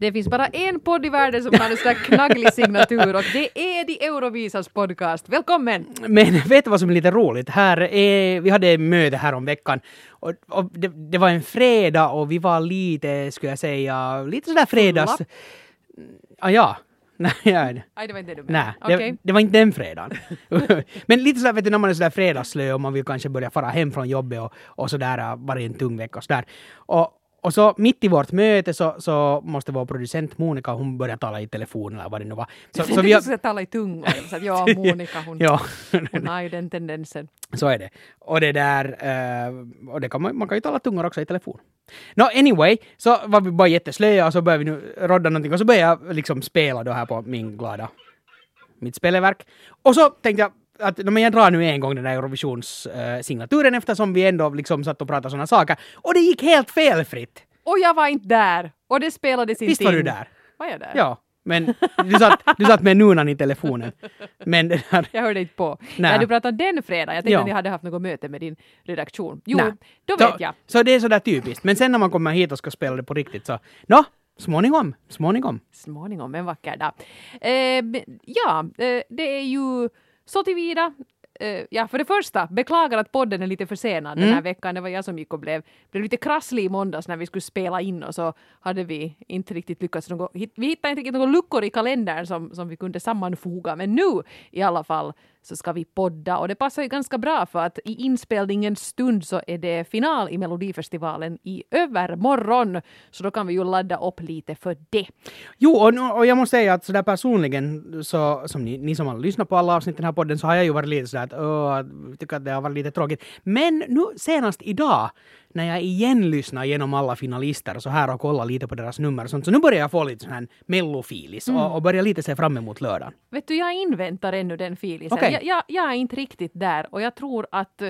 Det finns bara en podd i världen som har en sån knagglig signatur och det är The Eurovisas podcast. Välkommen! Men vet du vad som är lite roligt? Här är, vi hade möte här om veckan och, och det, det, var en fredag och vi var lite, skulle jag säga, lite sådär fredags... Ah, ja. Nej, ja. Nej, det var inte det du menade. Nej, okay. det, det, var inte den fredagen. Men lite sådär, vet du, när man är sådär fredagsslö och man vill kanske börja fara hem från jobbet och, och sådär, varit en tung vecka och sådär. Och, och så mitt i vårt möte så, så måste vår producent Monica, hon börja tala i telefon eller vad det nu var. Så, så vi har... tala i tungor. Så att ja, Monica hon, ja. hon har ju den tendensen. Så är det. Och det där, uh, och det kan man, man kan ju tala tungor också i telefon. No anyway, så var vi bara jätteslöa och så började vi nu rodda någonting och så började jag liksom spela då här på min glada, mitt spelverk. Och så tänkte jag, att men jag drar nu en gång den där Eurovisionssignaturen uh, eftersom vi ändå liksom satt och pratade sådana saker. Och det gick helt felfritt! Och jag var inte där! Och det spelades inte Visst var du där? Var jag där? Ja. Men du satt, du satt med nunan i telefonen. Men där... Jag hörde inte på. Nej, du pratade den fredagen. Jag tänkte ja. att ni hade haft något möte med din redaktion. Jo, Nä. då vet så, jag. Så det är sådär typiskt. Men sen när man kommer hit och ska spela det på riktigt så, nå, småningom, småningom. Småningom, en vacker dag. Eh, ja, eh, det är ju så tillvida Uh, ja, för det första, beklagar att podden är lite försenad mm. den här veckan. Det var jag som gick och blev, blev lite krasslig i måndags när vi skulle spela in och så hade vi inte riktigt lyckats. Något, vi hittade inte riktigt några luckor i kalendern som, som vi kunde sammanfoga. Men nu i alla fall så ska vi podda och det passar ju ganska bra för att i inspelningens stund så är det final i Melodifestivalen i övermorgon. Så då kan vi ju ladda upp lite för det. Jo, och, och jag måste säga att sådär personligen så som ni, ni som har lyssnat på alla avsnitt i den här podden så har jag ju varit lite sådär att åh, tycker att det har varit lite tråkigt. Men nu senast idag när jag igen lyssnar genom alla finalister så här och kollar lite på deras nummer och sånt, så nu börjar jag få lite sån här mellofilis mm. och, och börjar lite se fram emot lördagen. Vet du, jag inväntar ännu den filisen. Okay. Jag, jag, jag är inte riktigt där och jag tror att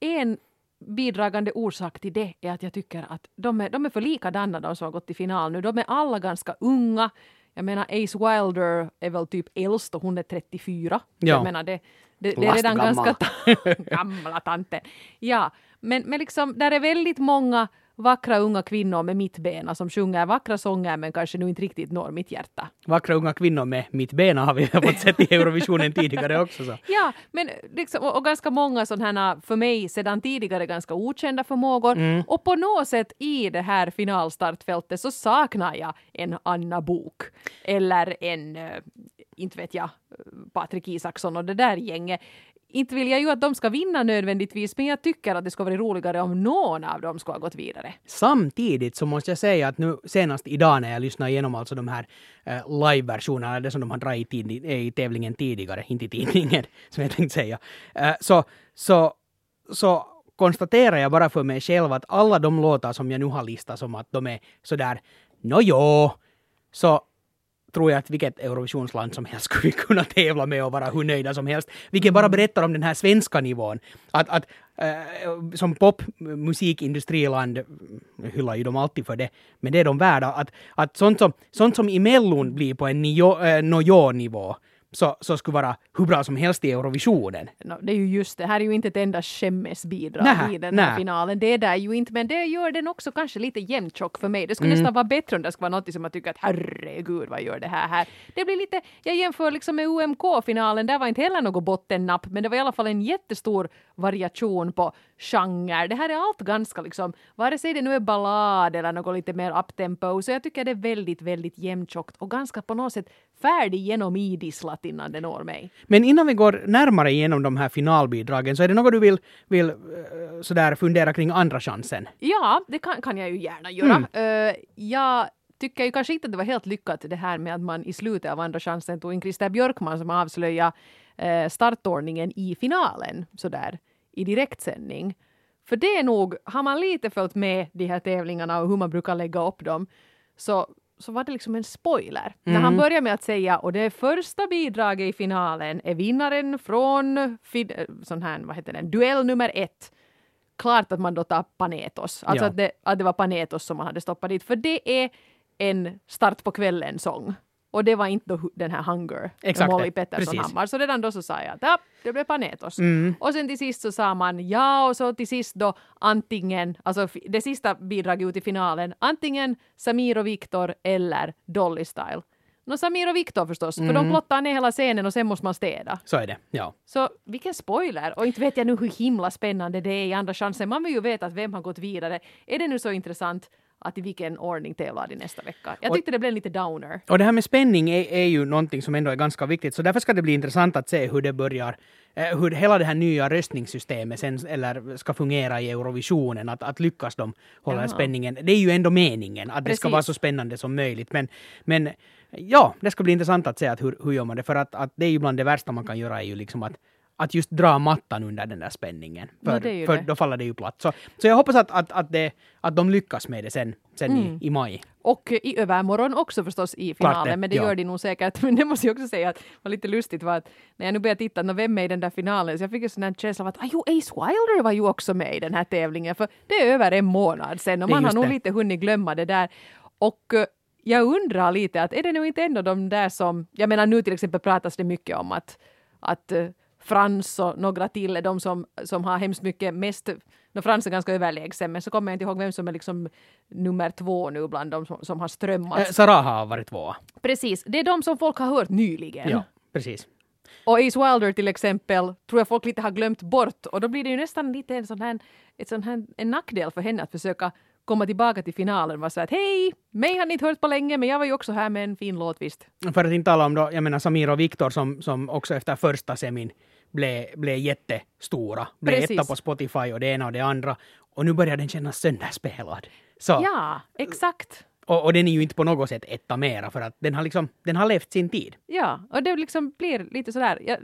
en bidragande orsak till det är att jag tycker att de är, de är för likadana de som har gått till final nu. De är alla ganska unga. Jag menar Ace Wilder är väl typ äldst och hon är 34. Ja. Jag menar det, det, det är redan ganska gamla tanten. Ja, men, men liksom, där är väldigt många vackra unga kvinnor med mittbena som sjunger vackra sånger men kanske nu inte riktigt når mitt hjärta. Vackra unga kvinnor med mittbena har vi fått sett i Eurovisionen tidigare också. Så. Ja, men liksom, och, och ganska många sådana här för mig sedan tidigare ganska okända förmågor. Mm. Och på något sätt i det här finalstartfältet så saknar jag en Anna Bok eller en, äh, inte vet jag, Patrik Isaksson och det där gänget inte vill jag ju att de ska vinna nödvändigtvis, men jag tycker att det skulle vara roligare om någon av dem skulle ha gått vidare. Samtidigt så måste jag säga att nu senast idag när jag lyssnade igenom alltså de här eh, live-versionerna, det som de har dragit i, eh, i tävlingen tidigare, inte i tidningen som jag tänkte säga, eh, så, så, så konstaterar jag bara för mig själv att alla de låtar som jag nu har listat som att de är sådär, nåjo, så tror jag att vilket Eurovisionsland som helst skulle vi kunna tävla med och vara hur nöjda som helst. Vilket bara berättar om den här svenska nivån. Att, att äh, som popmusikindustriland eh, hyllar ju de alltid för det, men det är de värda. Att, att sånt, som, sånt som i Mellon blir på en äh, eh, nivå så, så skulle vara hur bra som helst i Eurovisionen. No, det är ju just det, här är ju inte ett enda skämmesbidrag i den här finalen. Det är där ju inte, men det gör den också kanske lite jämntjock för mig. Det skulle mm. nästan vara bättre om det skulle vara något som man tycker att herregud vad gör det här här. Det blir lite, jag jämför liksom med UMK-finalen, där var inte heller något bottennapp, men det var i alla fall en jättestor variation på genre. Det här är allt ganska liksom, vare sig det nu är ballad eller något lite mer uptempo, så jag tycker det är väldigt, väldigt jämntjockt och ganska på något sätt färdig genom idisslat innan det når mig. Men innan vi går närmare igenom de här finalbidragen, så är det något du vill, vill eh, sådär fundera kring andra chansen? Ja, det kan, kan jag ju gärna göra. Mm. Uh, jag tycker ju kanske inte att det var helt lyckat det här med att man i slutet av andra chansen tog in Christer Björkman som avslöjade uh, startordningen i finalen sådär i direktsändning. För det är nog, har man lite följt med de här tävlingarna och hur man brukar lägga upp dem, så, så var det liksom en spoiler. Mm. När han mm. börjar med att säga och det första bidraget i finalen är vinnaren från sån här, vad heter den, duell nummer ett. Klart att man då tar Panetos, alltså ja. att, det, att det var Panetos som man hade stoppat dit, för det är en start på kvällen-sång. Och det var inte då den här Hunger Exakt med. Molly Pettersson Precis. Hammar. Så redan då så sa jag att ja, det blev Panetos. Mm. Och sen till sist så sa man ja och så till sist då antingen, alltså det sista bidraget ut i finalen, antingen Samir och Viktor eller Dolly Style. Nå Samir och Viktor förstås, för Mm. de plottar ner hela scenen och sen måste man städa. Så är det, ja. Så vilken spoiler! Och inte vet jag nu hur himla spännande det är i Andra chansen. Man vill ju veta att vem har gått vidare. Är det nu så intressant att i vilken ordning tävlar de nästa vecka? Jag Och- tyckte det blev lite downer. Och det här med spänning är, är ju någonting som ändå är ganska viktigt, så därför ska det bli intressant att se hur det börjar, eh, hur hela det här nya röstningssystemet sen, eller ska fungera i Eurovisionen, att, att lyckas de hålla Jaha. spänningen. Det är ju ändå meningen, att det ska Precis. vara så spännande som möjligt, men, men ja, det ska bli intressant att se att hur, hur gör man det, för att, att det är ju bland det värsta man kan göra är ju liksom att att just dra mattan under den där spänningen. För, det ju för det. då faller det ju platt. Så, så jag hoppas att, att, att, det, att de lyckas med det sen, sen Mm. i, i maj. Och i övermorgon också förstås i finalen, det, men det ja. gör de nog säkert. Men det måste jag också säga att var lite lustigt var att när jag nu började titta, nå, vem är i den där finalen? Så jag fick en sån här känsla av att ah, jo, Ace Wilder var ju också med i den här tävlingen, för det är över en månad sedan och Det man har nog det. lite hunnit glömma det där. Och eh, jag undrar lite att är det nu inte ändå de där som, jag menar nu till exempel pratas det mycket om att, att eh, Frans och några till är de som, som har hemskt mycket mest, no, Frans är ganska överlägsen men så kommer jag inte ihåg vem som är liksom nummer två nu bland de som, som har strömmat. Äh, Sarah har varit tvåa. Precis, det är de som folk har hört nyligen. Ja, precis. Och Ace Wilder till exempel tror jag folk lite har glömt bort och då blir det ju nästan lite en sån här, ett sån här en nackdel för henne att försöka komma tillbaka till finalen vara så att hej, mig har ni inte hört på länge men jag var ju också här med en fin låt visst. För att inte tala om då, jag menar Samir och Viktor som, som också efter första semin blev, blev jättestora. Blev Precis. etta på Spotify och det ena och det andra. Och nu börjar den kännas sönderspelad. Så, Ja, exakt. och, och den är ju inte på något sätt etta mera för att den har liksom, den har levt sin tid. Ja, och det liksom blir lite sådär. Jag,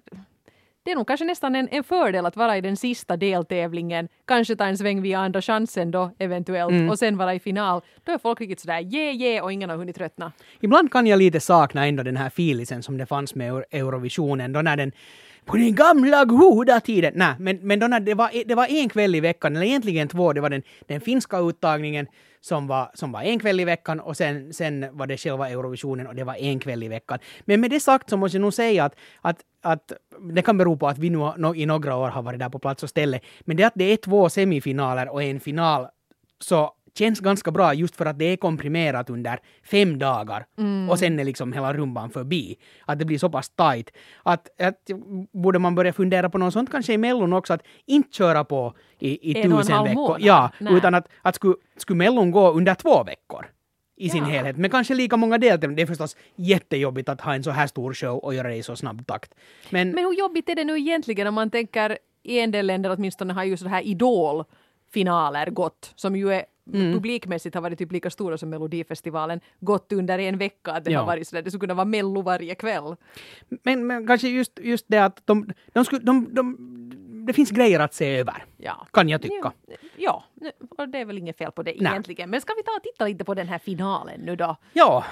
det är nog kanske nästan en, en fördel att vara i den sista deltävlingen, kanske ta en sväng via andra chansen då eventuellt och sen vara i final. Då är folk riktigt sådär yeah, yeah och ingen har hunnit tröttna. Ibland kan jag lite sakna ändå den här filisen som det fanns med Euro- Eurovisionen då när den på den gamla goda tiden. Nej, men, men då när det var, det var en kväll i veckan, eller egentligen två, det var den, den finska uttagningen som var, som var en kväll i veckan och sen, sen var det själva Eurovisionen och det var en kväll i veckan. Men med det sagt så måste jag nog säga att, att, att det kan bero på att vi nu no, i några år har varit där på plats och ställe. Men det att det är två semifinaler och en final så känns ganska bra just för att det är komprimerat under fem dagar och sen är liksom hela rumban förbi. Att det blir så pass tight. Att, att borde man börja fundera på något sånt kanske i Mellon också, att inte köra på i, i En och en tusen veckor. månad. Ja, Nej. utan att, att skulle, skulle Mellon gå under två veckor i sin Ja. helhet. Men kanske lika många deltävlingar. Det är förstås jättejobbigt att ha en så här stor show och göra det i så snabb takt. Men, Men hur jobbigt är det nu egentligen om man tänker i en del länder åtminstone har ju så här idolfinaler gått som ju är Mm. publikmässigt har varit typ lika stora som Melodifestivalen gått under en vecka. Att det Ja. har varit sådär, det skulle kunna vara mello varje kväll. men, men kanske just, just det att de, de, skulle, de, de, det finns grejer att se över. Ja. Kan jag tycka. Ja, och det är väl inget fel på det Nej. egentligen. Men ska vi ta och titta lite på den här finalen nu då? Ja,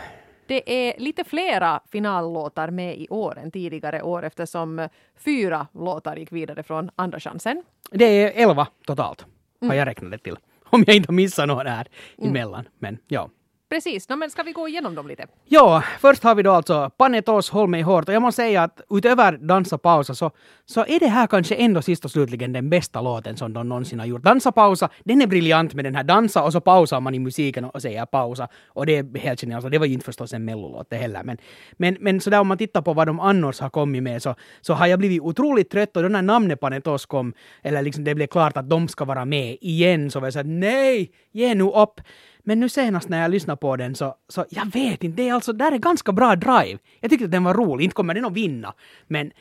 Det är lite flera finallåtar med i år än tidigare år eftersom fyra låtar gick vidare från andra chansen. det är elva totalt. Mm. Har jag räknat det till. Om jag inte har missat någon här emellan. Men ja. Precis, no, men ska vi gå igenom dem lite? Ja, först har vi då alltså Panetos Håll mig hårt och jag måste säga att utöver Dansa pausa så, så är det här kanske ändå sist och slutligen den bästa låten som de någonsin har gjort. Dansa pausa, den är briljant med den här dansa och så pausar man i musiken och säger pausa och det är helt genialt. Alltså, det var ju inte förstås en mellolåt det heller men, men, men sådär om man tittar på vad de annars har kommit med så, så har jag blivit otroligt trött och då när namnet Panetos kom eller liksom det blev klart att de ska vara med igen så var jag såhär nej, ge nu upp. Men nu senast när jag lyssnade på den så, så jag vet inte, det är alltså, där är ganska bra drive. Jag tyckte att den var rolig, inte kommer den att vinna. Men,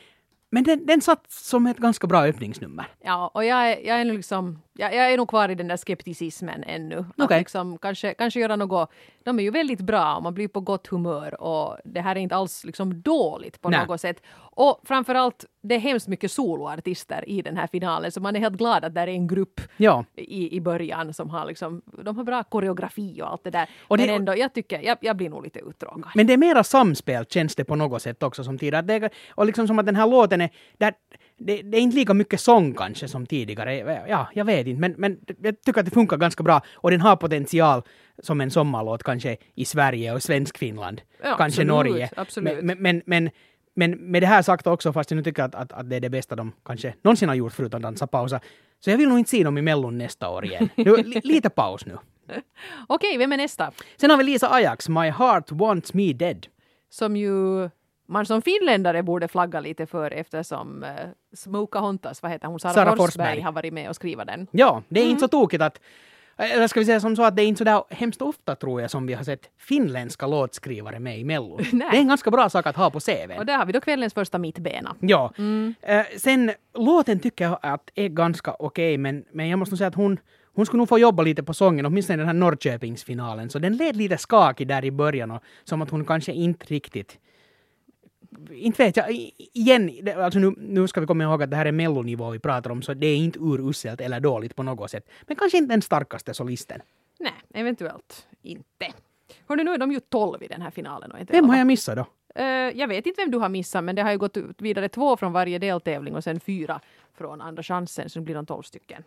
men den, den satt som ett ganska bra öppningsnummer. Ja, och jag är, jag är liksom, jag, jag är nog kvar i den där skepticismen ännu. Att Okej. liksom kanske, kanske göra något, de är ju väldigt bra och man blir på gott humör och det här är inte alls liksom dåligt på Nej. något sätt. Och framförallt, det är hemskt mycket soloartister i den här finalen så man är helt glad att det är en grupp Ja. i, i början som har liksom, de har bra koreografi och allt det där. Och det- Men ändå, jag tycker, jag, jag blir nog lite uttråkad. Men det är mera samspel känns det på något sätt också som tidigare. Det är, och liksom som att den här låten är, där, det, det är inte lika mycket sång kanske som tidigare. Ja, jag vet inte. Men, men jag tycker att det funkar ganska bra och den har potential som en sommarlåt kanske i Sverige och Svenskfinland. Ja, kanske absolut, Norge. absolut. Men, men, men, men med det här sagt också, fast jag nu tycker att, att, att det är det bästa de kanske någonsin har gjort förutom dansa pausa, så jag vill nog inte se dem i Mellon nästa år igen. Nu, li, lite paus nu. Okej, vem är nästa? Sen har vi Lisa Ajax, My Heart Wants Me Dead. Som ju man som finländare borde flagga lite för eftersom uh, Smoka Hontas, vad heter hon, Sara, Sara Forsberg, Forsberg. har varit med och skrivit den. Ja, det är inte Mm. så tokigt att eller ska vi säga som så att det är inte så där hemskt ofta tror jag som vi har sett finländska låtskrivare med i Mellon. Nej. Det är en ganska bra sak att ha på CVn. Och där har vi då kvällens första mittbena. Ja. Mm. Eh, sen låten tycker jag att är ganska okej, men, men jag måste nog säga att hon, hon skulle nog få jobba lite på sången, åtminstone i den här Norrköpingsfinalen. Så den led lite skakig där i början och som att hon kanske inte riktigt inte vet jag, igen, alltså nu, nu ska vi komma ihåg att det här är mellonivå vi pratar om, så det är inte uruselt eller dåligt på något sätt. Men kanske inte den starkaste solisten. Nej, eventuellt inte. Hörni, nu är de ju 12 i den här finalen. Och inte Vem 11. har jag missat då? Eh, jag vet inte vem du har missat, men det har ju gått vidare två från varje deltävling och sen fyra från andra chansen, så nu blir de 12 stycken.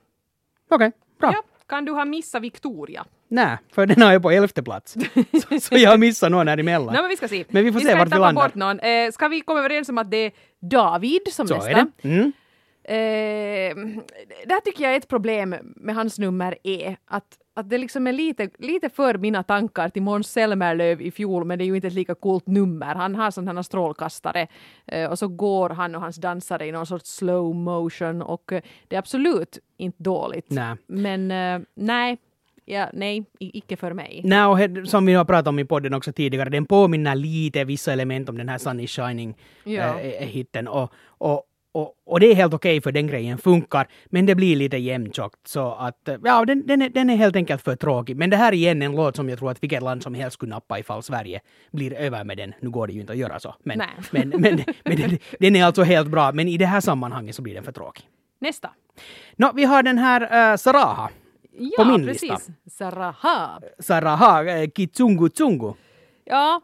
Okej, bra. Ja, kan du ha missat Victoria? Nej, för den har jag på elfte plats. så, så jag har missat någon här emellan. Nej, men vi ska se. Men vi får se ska vart vi landar. bort någon. Eh, ska vi komma överens om att det är David som så nästa? är det. Mm. Eh, där tycker jag ett problem med hans nummer är att, att det liksom är lite, lite för mina tankar till Måns Zelmerlöw i fjol, men det är ju inte ett lika coolt nummer. Han har här strålkastare eh, och så går han och hans dansare i någon sorts slow motion och eh, det är absolut inte dåligt. Nej. Men eh, nej, ja, nej, icke för mig. Nej, och he- som vi har pratat om i podden också tidigare, den påminner lite vissa element om den här Sun is Shining Ja. äh. Och, och, och, och det är helt okej för den grejen funkar, men det blir lite jämntjockt. Så att, eh, ja, den, den, är, den är helt enkelt för tråkig. Men det här är igen en låt som jag tror att vilket land som helst skulle nappa ifall Sverige blir över med den. Nu går det ju inte att göra så. Men, Nej. men, men, men den, den är alltså helt bra, men i det här sammanhanget så blir den för tråkig. Nästa. Nå, vi har den här äh, Saraha. Ja, min precis. lista. Sarahab. Saraha, äh, Kitsungu Tsungu. Ja,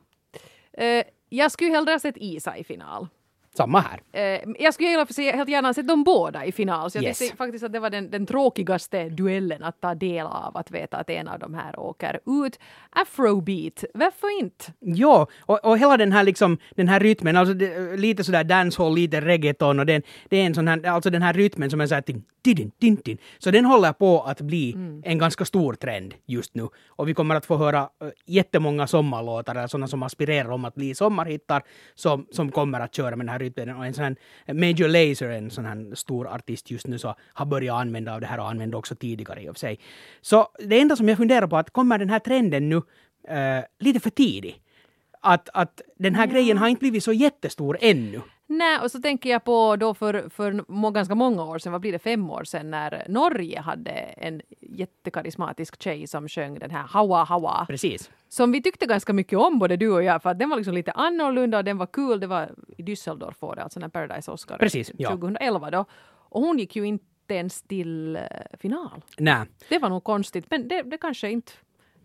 eh, jag skulle hellre ha sett Isa i final. Samma här. Eh, jag skulle gärna, se- helt gärna sett dem båda i final, så jag Yes. tyckte faktiskt att det var den, den tråkigaste duellen att ta del av, att veta att en av de här åker ut. Afrobeat, varför inte? Ja, och, och hela den här liksom, den här rytmen, alltså det, lite sådär dancehall, lite reggaeton och den, det är en sån här, alltså den här rytmen som är såhär din, din, din, din. Så den håller på att bli en ganska stor trend just nu. Och vi kommer att få höra uh, jättemånga sommarlåtar, sådana som aspirerar om att bli sommarhittar, som, som kommer att köra med den här rytmen. Och en sån här Major Lazer, en sån här stor artist just nu, så har börjat använda av det här och använde också tidigare i och för sig. Så det enda som jag funderar på, att kommer den här trenden nu eh, lite för tidigt? att, att den här grejen har inte blivit så jättestor ännu. Nej, och så tänker jag på då för, för må, ganska många år sedan, vad blir det, fem år sedan, när Norge hade en jättekarismatisk tjej som sjöng den här Hawa Hawa. Precis. Som vi tyckte ganska mycket om, både du och jag, för att den var liksom lite annorlunda och den var kul. Det var i Düsseldorf var det, alltså när Paradise Oscar Precis, ja. 2011 då. Och hon gick ju inte ens till eh, final. Nej. Det var nog konstigt, men det, det kanske inte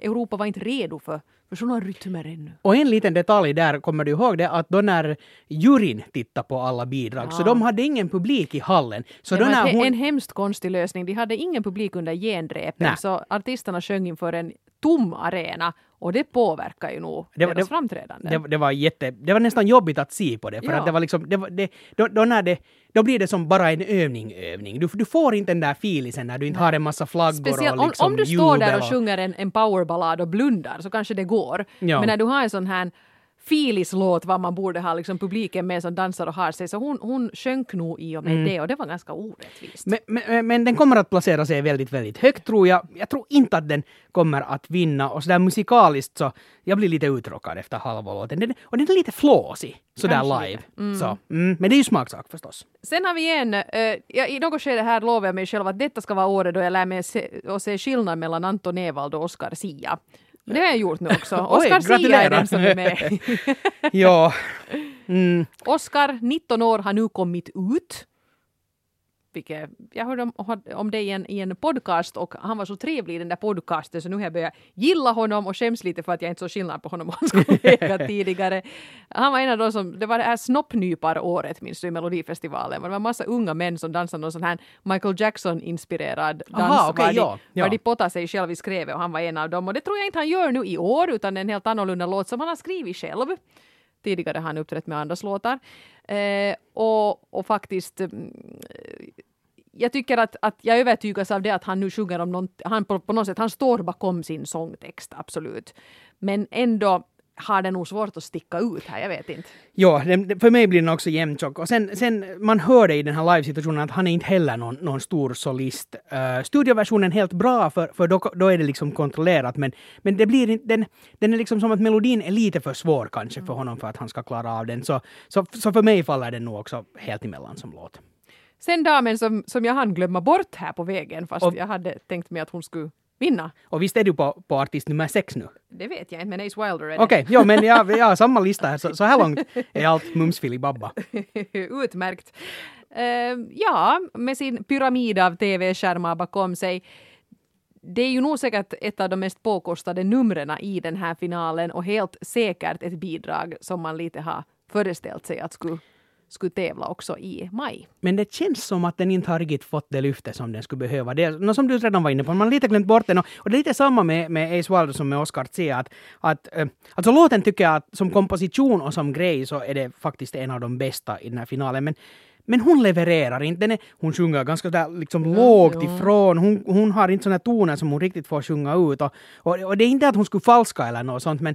Europa var inte redo för, för sådana rytmer ännu. Och en liten detalj där, kommer du ihåg det, att då när juryn tittade på alla bidrag, så Ja. de hade ingen publik i hallen. Så det då var hon... en hemskt konstig lösning. De hade ingen publik under genrepen, Nej. så artisterna sjöng inför en tom arena och det påverkar ju nog Det deras det- framträdande. Det, det, var jätte, det var nästan jobbigt att se på det, för Ja. att det var liksom, det, var- det, då, då, när det, då blir det som bara en övning, övning. Du, du får inte den där filisen när du inte har en massa flaggor Speciellt och om, liksom om du står där jubel och sjunger en, en powerballad och blundar så kanske det går. Ja. Men när du har en sån här filislåt vad man borde ha liksom publiken med som dansar och har sig så hon, hon sjönk nog i och med det och det var ganska orättvist. Men, men, men den kommer att placera sig väldigt, väldigt högt tror jag. Jag tror inte att den kommer att vinna och sådär musikaliskt så jag blir lite uttråkad efter halva låten. Den, och den är lite flåsig sådär Kanske live. lite. Så, mm, men det är ju smaksak förstås. Sen har vi en, eh, ja, i något skede här lovar jag mig själv att detta ska vara året då jag lär mig se, och se skillnad mellan Anton Ewald och Oscar Sia. Det har jag gjort nu också. Oj, Oscar Sia är den som är med. ja. Mm. Oscar, 19 år, har nu kommit ut. Vilket jag hörde om, om det i en, i en podcast och han var så trevlig i den där podcasten så nu har jag börjat gilla honom och skäms lite för att jag inte såg skillnad på honom och hans kollega tidigare. Han var en av de som, det var det här snoppnypar-året minns du i Melodifestivalen. Det var en massa unga män som dansade någon sån här Michael Jackson-inspirerad dans. Aha, okay, var, ja, de, ja. var de pottade sig själv i skrevet och han var en av dem. Och det tror jag inte han gör nu i år utan en helt annorlunda låt som han har skrivit själv. Tidigare har han uppträtt med andras låtar. Eh, och, och faktiskt mm, jag tycker att, att jag övertygas av det att han nu sjunger om något, han på, på något sätt, han står bakom sin sångtext, absolut. Men ändå har det nog svårt att sticka ut här, jag vet inte. Ja, för mig blir den också jämntjock. Och sen, sen, man hör det i den här livesituationen att han är inte heller någon, någon stor solist. Uh, studioversionen är helt bra för, för då, då är det liksom kontrollerat men, men det blir inte, den, den är liksom som att melodin är lite för svår kanske för honom för att han ska klara av den. Så, så, så för mig faller den nog också helt emellan som låt. Sen damen som, som jag hann glömma bort här på vägen fast Och- jag hade tänkt mig att hon skulle vinna. Och visst är du på, på artist nummer sex nu? Det vet jag inte men Ace Wilder är det. Okej, jo men jag, jag har samma lista här så, så här långt är allt mums filibabba. Utmärkt. Eh, ja, med sin pyramid av tv-skärmar bakom sig. Det är ju nog säkert ett av de mest påkostade numren i den här finalen och helt säkert ett bidrag som man lite har föreställt sig att skulle, skulle tävla också i maj. Men det känns som att den inte har riktigt fått det lyfte som den skulle behöva. Det är, som du redan var inne på, man har lite glömt bort den. Och, och det är lite samma med, med Ace Wilder som med Oscar C. Att, att, eh, alltså låten tycker jag att som komposition och som grej så är det faktiskt en av de bästa i den här finalen. Men, men hon levererar inte. Är, hon sjunger ganska där liksom lågt jo. ifrån. Hon, hon har inte såna toner som hon riktigt får sjunga ut. Och, och, och det är inte att hon skulle falska eller något sånt men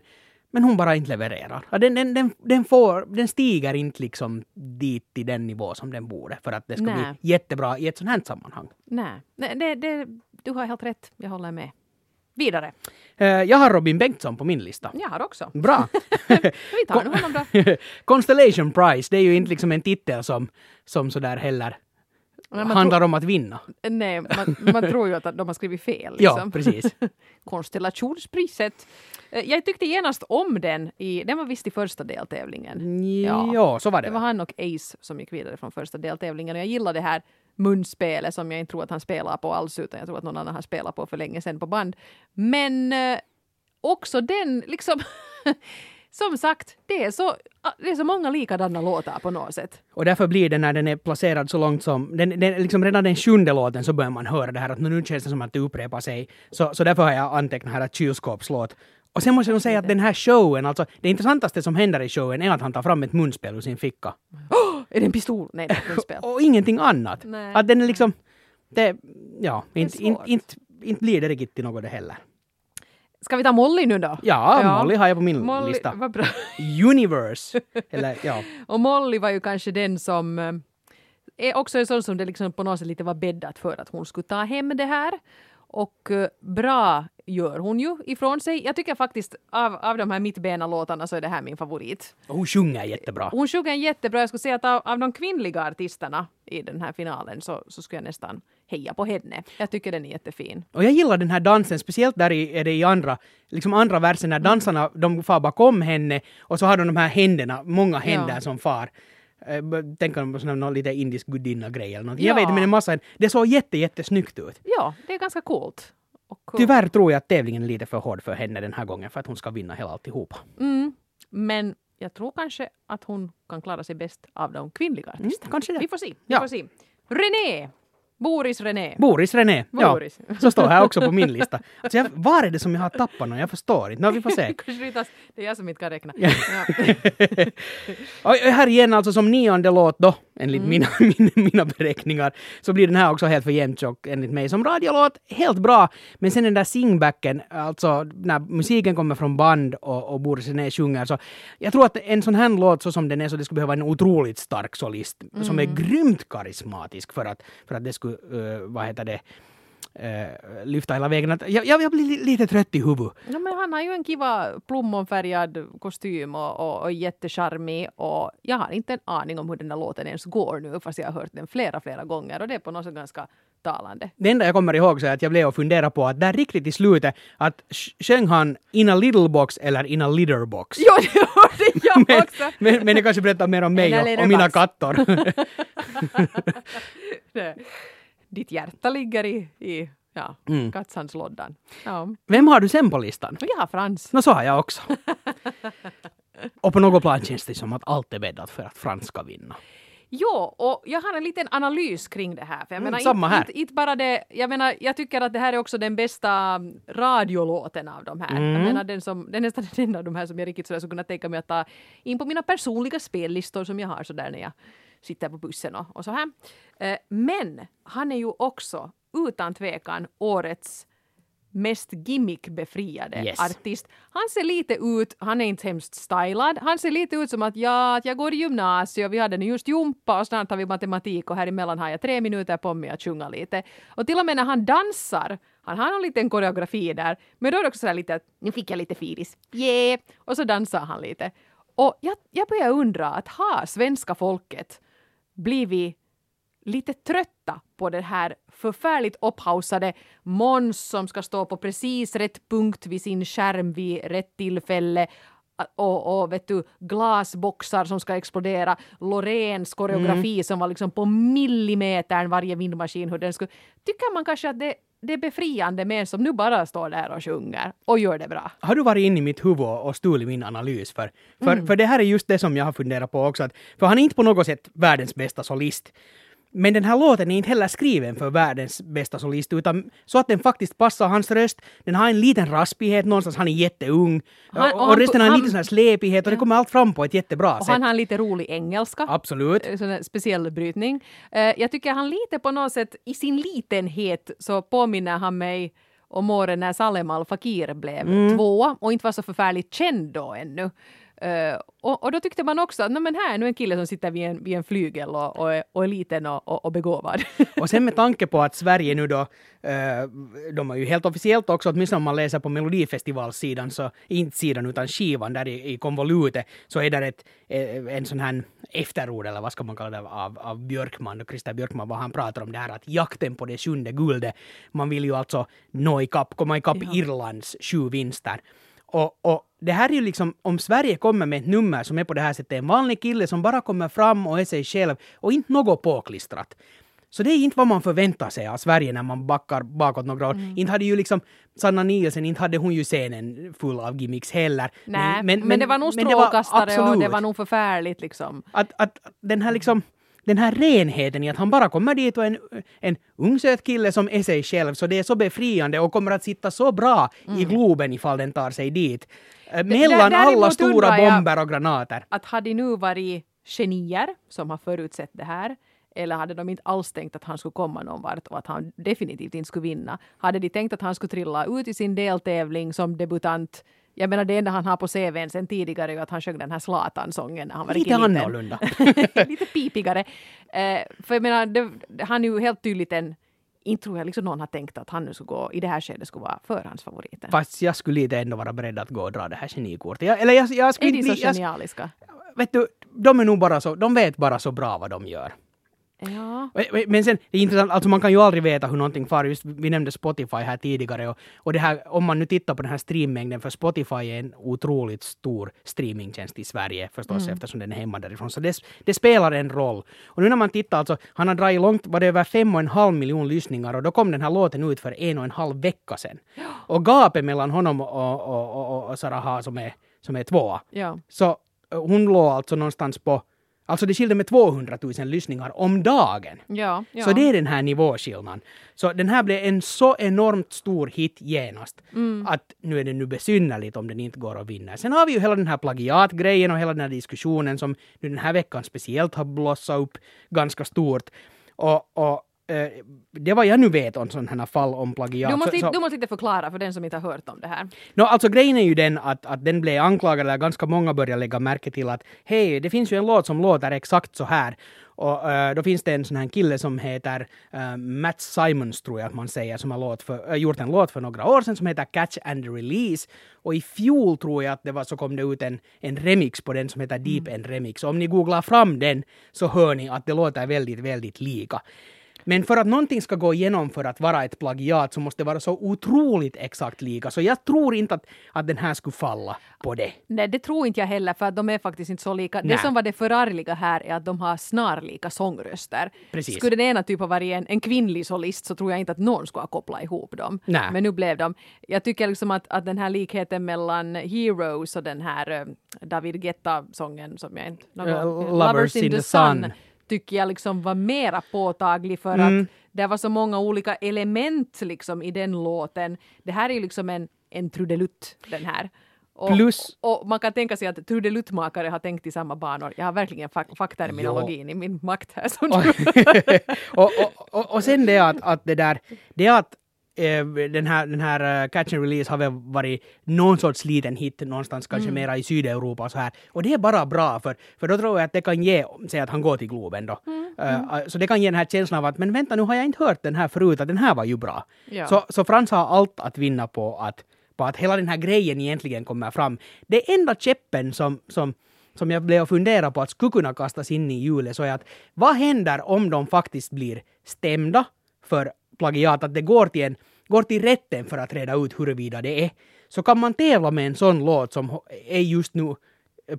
men hon bara inte levererar. Ja, Den, den, den, den, får, den stiger inte liksom dit till den nivå som den borde för att det ska Nej. bli jättebra i ett sånt här sammanhang. Nej, det, det, du har helt rätt. Jag håller med. Vidare. Eh, jag har Robin Bengtsson på min lista. Jag har också. Bra! Vi tar honom då. Constellation Prize, det är ju inte liksom en titel som, som sådär heller Handlar om att vinna. tror- Nej, man, man tror ju att de har skrivit fel. Ja, Liksom. precis. Konstellationspriset. Eh, Jag tyckte genast om den. I, den var visst i första deltävlingen. Ja, så var det. Det var han och Ace som gick vidare från första deltävlingen. Och jag gillar det här munspelet som jag inte tror att han spelar på alls utan jag tror att någon annan har spelat på för länge sedan på band. Men eh, också den liksom Som sagt, det är, så, det är så många likadana låtar på något sätt. Och därför blir det när den är placerad så långt som... Den, den, liksom redan den sjunde låten så börjar man höra det här att nu känns det som att det upprepar sig. Så, så därför har jag antecknat här att kylskåpslåt. Och sen måste jag nog säga att den här showen, alltså det intressantaste som händer i showen är att han tar fram ett munspel ur sin ficka. Är det en pistol? Nej, det är ett munspel. Och ingenting annat. Nej. Att den är liksom... Det, ja, inte, inte, inte, inte blir det riktigt till något det heller. Ska vi ta Molly nu då? Ja, Molly har jag på min Molly, lista. Vad bra. Universe. Eller ja. Och Molly var ju kanske den som eh, är också en sån som det liksom på något sätt lite var bäddat för att hon skulle ta hem det här. Och eh, bra gör hon ju ifrån sig. Jag tycker faktiskt av, av de här mittbena-låtarna så är det här min favorit. Och hon sjunger jättebra. Hon sjunger jättebra. Jag skulle säga att av, av de kvinnliga artisterna i den här finalen så, så skulle jag nästan heja på henne. Jag tycker den är jättefin. Och jag gillar den här dansen, speciellt där i, är det i andra, liksom andra versen när dansarna de far bakom henne och så har de de här händerna, många händer Ja. som far. Eh, b- Tänk om på sån någon lite indisk gudinna-grej eller. Jag Ja. vet inte, men en massa, det såg jätte, jättesnyggt ut. Ja, det är ganska coolt. Och, Tyvärr tror jag att tävlingen är lite för hård för henne den här gången för att hon ska vinna hela alltihopa. Mm, men jag tror kanske att hon kan klara sig bäst av de kvinnliga artisterna. kanske det. Vi får se. Vi Ja. får se. René! Boris René. Boris René. Boris. Ja, så står här också på min lista. Alltså jag, var är det som jag har tappat någon? Jag förstår inte. Nå, vi får se. Det, är- jag som inte kan räkna. Ja. Här igen alltså som nionde låt då, enligt Mm. mina, mina, mina beräkningar, så blir den här också helt för jämntjock enligt mig. Som radiolåt, helt bra, men sen den där singbacken, alltså när musiken kommer från band och, och Boris René sjunger, så jag tror att en sån här låt så som den är så det skulle behöva en otroligt stark solist som Mm. är grymt karismatisk för att, för att det skulle, uh, vad heter det, uh, lyfta hela vägen. Jag, jag, jag blir li- lite trött i huvudet. Ja, men han har ju en kiva plommonfärgad kostym och, och, och jättecharmig och jag har inte en aning om hur den där låten ens går nu fast jag har hört den flera, flera gånger och det är på något sätt ganska talande. Det enda jag kommer ihåg så är att jag blev och funderade på att där riktigt i slutet att sjöng han in a little box eller in a litter box. Jo, det hörde jag men, också! men, men det kanske berättar mer om mig och, och mina kattor. ditt hjärta ligger i, i ja, Mm. kattsanslåddan. Ja. Vem har du sen på listan? Jag har Frans. Nå, så har jag också. Och på något plan känns det som att allt är bäddat för att Frans ska vinna. Jo, och jag har en liten analys kring det här. För jag Mm, menar, samma inte, här. inte, inte bara det, jag menar, jag tycker att det här är också den bästa radiolåten av de här. Mm. Jag menar, den som, det är nästan den av de här som jag riktigt sådär skulle kunna tänka mig att ta in på mina personliga spellistor som jag har sådär när jag sitter på bussen och, och så här. Eh, Men han är ju också utan tvekan årets mest gimmickbefriade Yes. artist. Han ser lite ut, han är inte hemskt stylad, han ser lite ut som att ja, att jag går i gymnasiet och vi hade nu just jumpa och snart har vi matematik och här emellan har jag tre minuter på mig att sjunga lite. Och till och med när han dansar, han har någon liten koreografi där, men då är det också sådär lite att nu fick jag lite filis, yeah! Och så dansar han lite. Och jag, jag börjar undra att har svenska folket blivit lite trötta på det här förfärligt upphausade Måns som ska stå på precis rätt punkt vid sin skärm vid rätt tillfälle. Och, och vet du, glasboxar som ska explodera, Loreens koreografi som var liksom på millimetern varje vindmaskin hur den skulle... Tycker man kanske att det, det är befriande med en som nu bara står där och sjunger och gör det bra? Har du varit inne i mitt huvud och stulit min analys? För, för, Mm. för det här är just det som jag har funderat på också. Att, för han är inte på något sätt världens bästa solist. Men den här låten är inte heller skriven för världens bästa solist, utan så att den faktiskt passar hans röst. Den har en liten raspighet någonstans, han är jätteung. Han- och, och och resten har en liten sån här släpighet och det kommer allt fram på ett jättebra Och sätt. han har en lite rolig engelska. Absolut. Eh, sån här speciell brytning. Eh, jag tycker han lite på något sätt, i sin litenhet så påminner han mig om åren när Salem Al Fakir blev Mm. tvåa och inte var så förfärligt känd då ännu. Eh, och, och då tyckte man också att "Nå, men här är nu en kille som sitter vid en, vid en flygel och, och, är, och är liten och, och, och begåvad. Och sen med tanke på att Sverige nu då, eh, de har ju helt officiellt också, åtminstone om man läser på Melodifestivalsidan, så inte sidan utan skivan där i, i konvolutet, så är där ett, eh, en sån här efterord, eller vad ska man kalla det, av, av Björkman, och Christer Björkman, vad han pratar om det här att jakten på det sjunde guldet, man vill ju alltså nå ikapp, komma ikapp Ja. Irlands sju vinster. Och, och det här är ju liksom, om Sverige kommer med ett nummer som är på det här sättet, en vanlig kille som bara kommer fram och är sig själv och inte något påklistrat. Så det är inte vad man förväntar sig av Sverige när man backar bakåt några år. Mm. Inte hade ju liksom Sanna Nielsen, inte hade hon ju scenen full av gimmicks heller. Nej, men, det var nog men det var strålkastare och det var nog förfärligt liksom. att, att den här liksom den här renheten i att han bara kommer dit och en, en ung söt kille som är sig själv, så det är så befriande och kommer att sitta så bra i Globen ifall den tar sig dit. Eh, Mellan Mm. däremot alla stora bomber och granater. Att hade de nu varit genier som har förutsett det här eller hade de inte alls tänkt att han skulle komma någon vart och att han definitivt inte skulle vinna? Hade de tänkt att han skulle trilla ut i sin deltävling som debutant? Jag menar det enda han har på CVn sen tidigare är ju att han sjöng den här Zlatan-sången när han var Lite annorlunda. Lite pipigare. Eh, för jag menar, det, han är ju helt tydligt en inte tror jag liksom någon har tänkt att han nu skulle gå, i det här skedet skulle vara förhandsfavoriten. Fast jag skulle lite ändå vara beredd att gå och dra det här genikortet. Jag, eller jag, jag skulle Är de så bli... Jag, genialiska? vet du, de är nog bara så, de vet bara så bra vad de gör. Ja. Men sen, det är intressant, alltså man kan ju aldrig veta hur någonting far. Just, vi nämnde Spotify här tidigare och, och det här, om man nu tittar på den här streammängden, för Spotify är en otroligt stor streamingtjänst i Sverige förstås eftersom den är hemma därifrån. Så det, det spelar en roll. Och nu när man tittar, alltså, han har dragit långt, var det över fem och en halv miljon lyssningar och då kom den här låten ut för en och en halv vecka sedan. Och gapet mellan honom och, och, och, och, och Saraha som är, som är tvåa, ja. så eh, hon låg alltså någonstans på Alltså det skilde med 200 000 lyssningar om dagen. Ja, ja. Så det är den här nivåskillnaden. Så den här blev en så enormt stor hit genast Mm. att nu är det nu besynnerligt om den inte går att vinna. Sen har vi ju hela den här plagiatgrejen och hela den här diskussionen som nu den här veckan speciellt har blossat upp ganska stort. Och, och det var jag nu vet om sådana här fall om plagiat. Du måste, så, du måste lite förklara för den som inte har hört om det här. Nå, alltså grejen är ju den att, att den blev anklagad, eller ganska många började lägga märke till att hej, det finns ju en låt som låter exakt så här. Och eh, då finns det en sån här kille som heter uh, Matt Simons, tror jag att man säger, som har för, äh, gjort en låt för några år sedan som heter Catch and Release. Och i fjol tror jag att det var så kom det ut en, en remix på den som heter Deep End Remix. Och om ni googlar fram den så hör ni att det låter väldigt, väldigt lika. Men för att någonting ska gå igenom för att vara ett plagiat så måste det vara så otroligt exakt lika. Så jag tror inte att, att den här skulle falla på det. Nej, det tror inte jag heller för att de är faktiskt inte så lika. Nej. Det som var det förargliga här är att de har snarlika sångröster. Precis. Skulle den ena typ ha varit en, en kvinnlig solist så tror jag inte att någon skulle ha kopplat ihop dem. Nej. Men nu blev de. Jag tycker liksom att, att den här likheten mellan Heroes och den här eh, David Guetta-sången som jag inte... något- Eh, Lovers in the Sun. Tycker jag liksom var mera påtaglig för Mm. att det var så många olika element liksom i den låten. Det här är ju liksom en, en trudelutt den här. Och, Plus- och man kan tänka sig att trudeluttmakare har tänkt i samma banor. Jag har verkligen fak- fackterminologin i min makt här. Som och, och, och, och sen det att, att det där, det att den här, den här eh, Catch and Release har väl varit någon sorts liten hit någonstans, kanske Mm. mera i Sydeuropa och så här. Och det är bara bra, för, för då tror jag att det kan ge, säg att han går till Globen då, Mm, Eh, så det kan ge den här känslan av att men vänta nu har jag inte hört den här förut, att den här var ju bra. Ja. Så, så Frans har allt att vinna på att, på att hela den här grejen egentligen kommer fram. Det enda käppen som, som som jag blev att fundera på att skulle kunna kastas in i hjulet så är att vad händer om de faktiskt blir stämda för plagiat, att det går till, en, går till rätten för att reda ut huruvida det är. Så kan man tävla med en sån låt som är just nu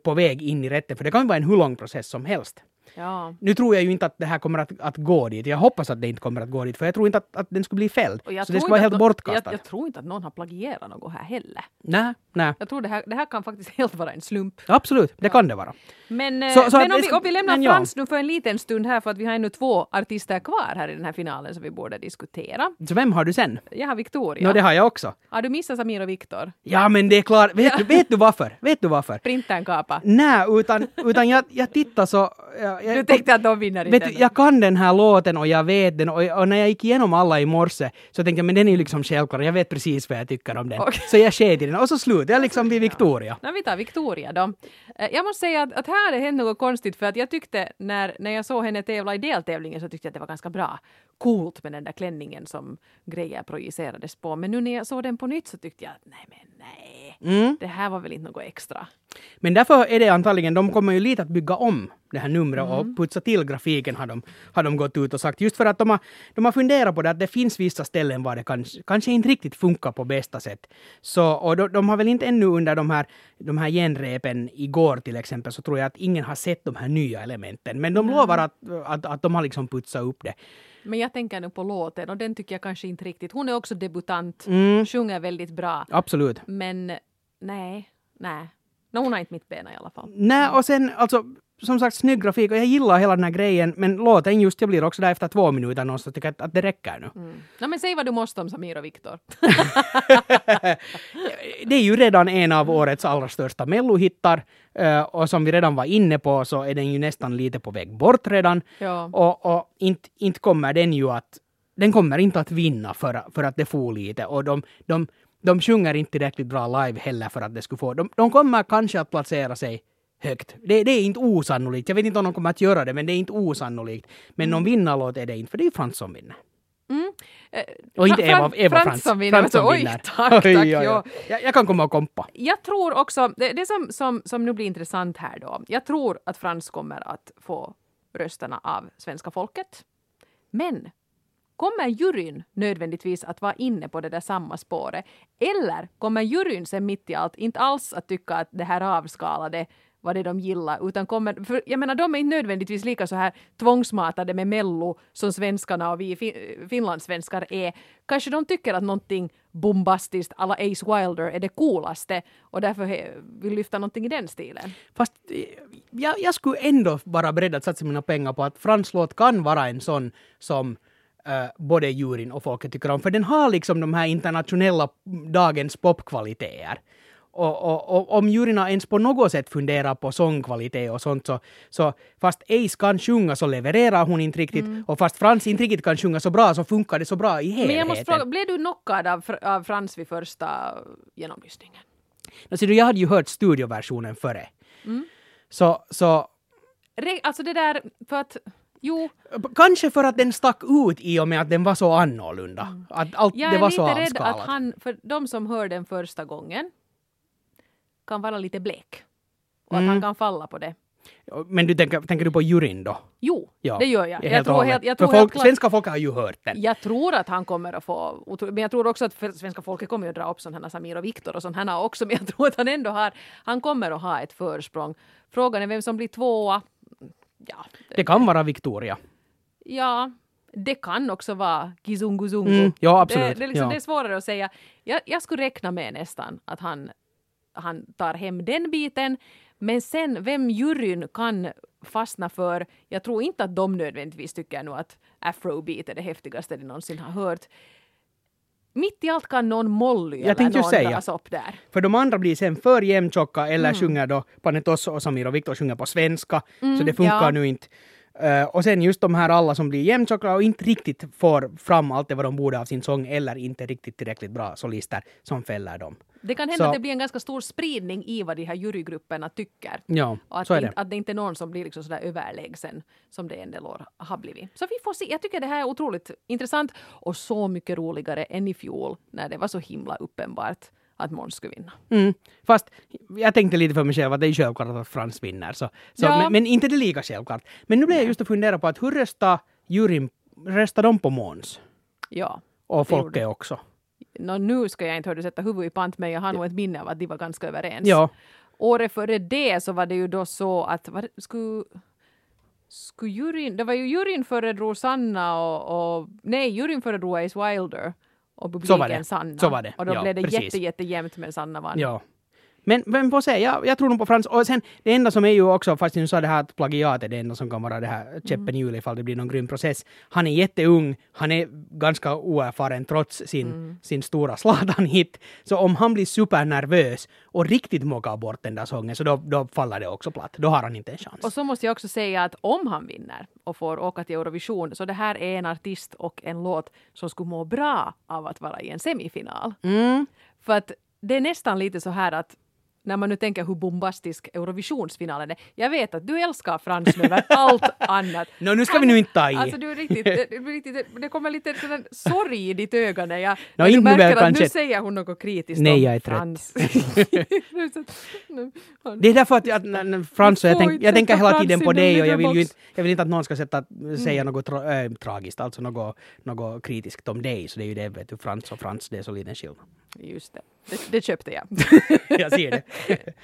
på väg in i rätten, för det kan vara en hur lång process som helst. ja. Nu tror jag ju inte att det här kommer att, att gå dit. Jag hoppas att det inte kommer att gå dit, för jag tror inte att, att den skulle bli fälld. Så det skulle vara helt bortkastat. Jag, jag tror inte att någon har plagierat något här heller. Nej, nej. Jag tror det här, det här kan faktiskt helt vara en slump. Absolut, det kan det vara. Men, eh, Så- så men om, vi, om vi lämnar men ja. Frans nu för en liten stund här för att vi har ännu två artister kvar här i den här finalen som vi borde diskutera. Så vem har du sen? Jag har Victoria. Nå, det har jag också. Har du missat Samir och Viktor? Ja, men det är klart. Vet, du, vet du varför? Vet du varför? Printern kapa. Nej, utan, utan jag, jag tittar så... Jag, jag, Du tänkte att de vinner inte? Vet du, jag kan den här låten och jag vet den och, och när jag gick igenom alla i morse så tänkte jag men den är ju liksom självklar, jag vet precis vad jag tycker om den. Okej. Så jag sket i den och så slutade jag liksom vid Victoria. Nej, vi tar Victoria då. Eh, jag måste säga att, att här har det hänt något konstigt för att jag tyckte när, när jag såg henne tävla i deltävlingen så tyckte jag att det var ganska bra. Coolt med den där klänningen som grejer projicerades på. Men nu när jag såg den på nytt så tyckte jag att nej men nej. Mm. Det här var väl inte något extra. Men därför är det antagligen, de kommer ju lite att bygga om det här numret Mm. och putsa till grafiken har de, har de gått ut och sagt. Just för att de har, de har funderat på det att det finns vissa ställen var det kanske, kanske inte riktigt funkar på bästa sätt. Så, och de, de har väl inte ännu under de här, de här genrepen igår till exempel så tror jag att ingen har sett de här nya elementen. Men de lovar att, att, att de har liksom putsat upp det. Men jag tänker nu på låten och den tycker jag kanske inte riktigt. Hon är också debutant, Mm. sjunger väldigt bra. Absolut. Men nej, nej. No, hon har inte mitt ben i alla fall. Nej, och sen alltså som sagt snygg grafik och jag gillar hela den här grejen men låten just jag blir också där efter två minuter någonstans tycker att, att det räcker nu. Mm. No, men säg vad du måste om Samir och Viktor. det är ju redan en av årets allra största mellohittar. eh, och som vi redan var inne på så är den ju nästan lite på väg bort redan. Ja. Och, och inte, inte kommer den ju att... Den kommer inte att vinna för, för att det får lite. Och de, de, de sjunger inte tillräckligt bra live heller för att det skulle få... De, de kommer kanske att placera sig högt. Det, det är inte osannolikt. Jag vet inte om de kommer att göra det, men det är inte osannolikt. Men någon vinnarlåt är det inte, för det är Frans som vinner. Eh, Och inte Eva, Eva Frans. Fransson vinner. Frans som Alltså, oj, vinner. tack, tack. Oj, oj, oj. ja. Jag, jag kan komma och kompa. Jag tror också, det, det som, som, som nu blir intressant här då, jag tror att Frans kommer att få rösterna av svenska folket. Men kommer juryn nödvändigtvis att vara inne på det där samma spåret? Eller kommer juryn sen mitt i allt inte alls att tycka att det här avskalade vad det är de gillar, utan kommer, för jag menar de är inte nödvändigtvis lika så här tvångsmatade med mello som svenskarna och vi fin, finlandssvenskar är. Kanske de tycker att någonting bombastiskt alla Ace Wilder är det coolaste och därför he- vill lyfta någonting i den stilen. Fast eh, jag, jag skulle ändå vara beredd att satsa mina pengar på att Frans låt kan vara en sån som eh, både juryn och folket tycker om. För den har liksom de här internationella dagens popkvaliteter. Och, och, och om juryna ens på något sätt funderar på sångkvalitet och sånt så, så fast Ace kan sjunga så levererar hon inte riktigt och fast Frans inte riktigt kan sjunga så bra så funkar det så bra i helheten. Men jag måste fråga, blev du knockad av, av Frans vid första genomlyssningen? Ser du, jag hade ju hört studioversionen före. Så, så Re- alltså det där, för att Jo, Kanske för att den stack ut i och med att den var så annorlunda. Att allt, jag det är var lite så rädd att han, för de som hör den första gången, kan vara lite blek. Och att Mm. han kan falla på det. Men du tänker, tänker du på juryn då? Jo, Ja, det gör jag. Jag tror, helt, jag tror folk, klart, svenska folk har ju hört den. jag tror att han kommer att få, men jag tror också att svenska folket kommer att dra upp sådana här Samir och Viktor och sådana också, men jag tror att han ändå har, han kommer att ha ett försprång. Frågan är vem som blir tvåa. Ja, Det kan vara Victoria. ja det kan också vara Gizunguzungu. Mm, ja, absolut. Det, det, är liksom, Ja. det är svårare att säga. Jag, jag skulle räkna med nästan att han, han tar hem den biten. Men sen vem juryn kan fastna för, jag tror inte att de nödvändigtvis tycker nu att afrobeat är det häftigaste de någonsin har hört. Mitt i allt kan någon Molly Jag eller någon säga. dras upp där. För de andra blir sen för jämntjocka eller Mm. sjunger då Panetosso och Samir och Viktor sjunger på svenska. så Mm, det funkar ja. nu inte. Eh, och sen just de här alla som blir jämntjocka och inte riktigt får fram allt det vad de borde av sin sång eller inte riktigt tillräckligt bra solister som fäller dem. Det kan hända Så- att det blir en ganska stor spridning i vad de här jurygrupperna tycker. Ja, Och att, så är det, inte- att det inte är någon som blir liksom sådär överlägsen som det en del år har blivit. Så vi får se. Jag tycker det här är otroligt intressant och så mycket roligare än i fjol när det var så himla uppenbart att Måns skulle vinna. Mm. Fast jag tänkte lite för mig själv att det är självklart att Frans vinner. Så, så, Ja. men, men inte det lika självklart. Men nu blev jag just att fundera på att hur röstar juryn, röstar de på Måns? Ja. Och folket också? Nå, nu ska jag inte höra sätta huvudet i pant men jag har nog ett minne av att de var ganska överens. Ja. Året före det så var det ju då så att var, skulle, skulle juryn, det var ju juryn föredrog Sanna och, och nej, juryn föredrog Ace Wilder och Så var det. publiken Sanna. Så var det. Och då Ja, blev det precis. jätte, jättejämnt men Sanna vann. Ja. Men vem får se, jag, jag tror nog på Frans. Och sen det enda som är ju också, fast du sa det här att plagiat är det enda som kan vara det här käppen i hjulet ifall det blir någon grym process. Han är jätteung, han är ganska oerfaren trots sin, sin stora Zlatan-hit. Så om han blir supernervös och riktigt mockar bort den där sången så då, då faller det också platt. Då har han inte en chans. Och så måste jag också säga att om han vinner och får åka till Eurovision så det här är en artist och en låt som skulle må bra av att vara i en semifinal. Mm. För att det är nästan lite så här att när man nu tänker hur bombastisk Eurovisionsfinalen är. Jag vet att du älskar Frans nu över allt annat. Nå, nu ska vi nu inte ta i. Alltså du är riktigt, det, riktigt, det kommer lite sån sorg i ditt öga när jag när du märker att kanske. nu säger hon något kritiskt Nej, om jag är. Frans. Det är därför att när- när Frans, jag, tänk, jag tänker hela tiden på dig och jag vill ju inte, jag vill inte att någon ska sätta, säga Mm. något tra, äh, tragiskt, alltså något, något kritiskt om dig. Så det är ju det, vet du, Frans och Frans, det är så liten skillnad. Just det. det, det köpte jag. jag ser det.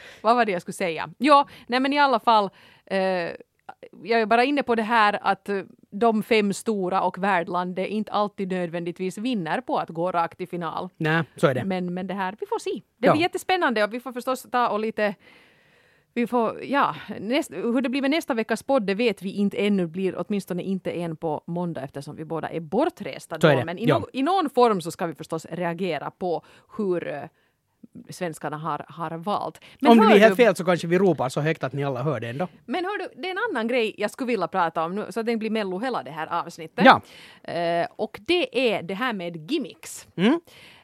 Vad var det jag skulle säga? Ja, nej men i alla fall. Eh, jag är bara inne på det här att eh, de fem stora och värdlandet inte alltid nödvändigtvis vinner på att gå rakt till final. Nej, så är det. Men, men det här, vi får se. Det Ja. blir jättespännande och vi får förstås ta och lite vi får, ja, näst, hur det blir med nästa veckas podd det vet vi inte ännu. Blir åtminstone inte en på måndag eftersom vi båda är bortresta är då. Men i, ja. no, i någon form så ska vi förstås reagera på hur eh, svenskarna har, har valt. Men Om det blir helt du- fel så kanske vi ropar så högt att ni alla hör det ändå. men hör du, det är en annan grej jag skulle vilja prata om nu, så att det inte blir mello hela det här avsnittet. Ja. Eh, och det är det här med gimmicks. Mm.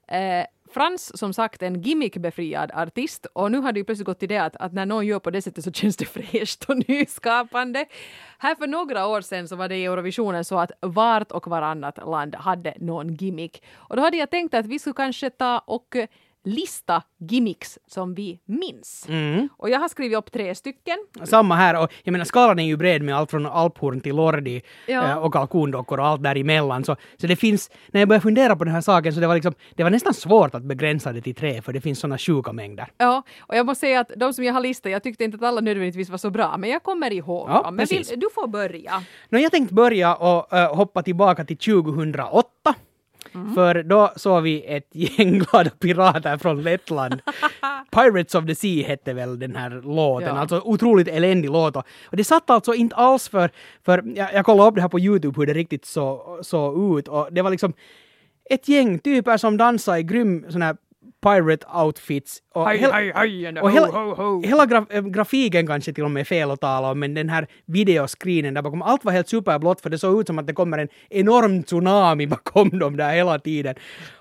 Eh, Frans, som sagt, en gimmickbefriad artist och nu har det ju plötsligt gått till det att, att när någon gör på det sättet så känns det fräscht och nyskapande. Här för några år sedan så var det i Eurovisionen så att vart och varannat land hade någon gimmick. Och då hade jag tänkt att vi skulle kanske ta och lista gimmicks som vi minns. Mm. Och jag har skrivit upp tre stycken. Samma här, och jag menar skalan är ju bred med allt från alphorn till lordi Ja. eh, och kalkondockor och allt däremellan. Så, så det finns, när jag började fundera på den här saken så det var liksom, det var nästan svårt att begränsa det till tre för det finns sådana sjuka mängder. Ja, och jag måste säga att de som jag har listat, jag tyckte inte att alla nödvändigtvis var så bra, men jag kommer ihåg Ja, dem. Men vill, du får börja. Nå, jag tänkte börja och eh, hoppa tillbaka till 2008. Mm. För då såg vi ett gäng glada pirater från Lettland. Pirates of the Sea hette väl den här låten. Ja. Alltså otroligt eländig låt. Och det satt alltså inte alls för... för jag, jag kollade upp det här på Youtube hur det riktigt så, såg ut. Och det var liksom ett gäng typer som dansade i grym sån här pirate outfits. Och hela- hej, och hela, hela graf, äh, grafiken kanske till och med är fel att tala om, men den här videoscreenen där bakom, allt var helt superblått för det såg ut som att det kommer en enorm tsunami bakom dem där hela tiden.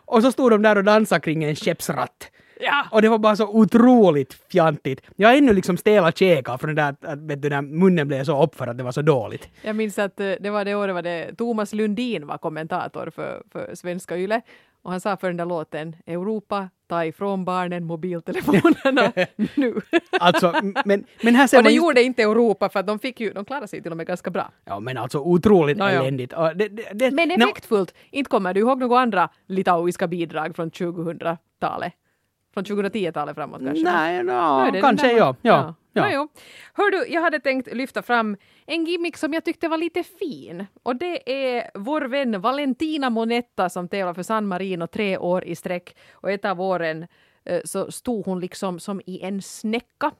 Och så stod de där och dansade kring en skeppsratt. Ja. Och det var bara så otroligt fjantigt. Jag har ännu liksom stela käkar från det där att, att vet du, när munnen blev så upp för att det var så dåligt. Jag minns att eh, det var det året var det Thomas Lundin var kommentator för, för svenska YLE och han sa för den där låten Europa, ta ifrån barnen mobiltelefonerna nu. Alltså, men, men här ser Och det just, gjorde inte Europa för att de fick ju, de klarade sig till och med ganska bra. Ja, men alltså otroligt Ja, ja. eländigt. Och Det, det, det, Men effektfullt. Inte kommer du ihåg några andra litauiska bidrag från 2000-talet? Från 2010-talet framåt kanske? Nej, no, kanske där- ja. ja, ja. Nå, jo. Hör du, jag hade tänkt lyfta fram en gimmick som jag tyckte var lite fin. Och det är vår vän Valentina Monetta som tävlar för San Marino tre år i sträck. Och ett av åren eh, så stod hon liksom som i en snäcka.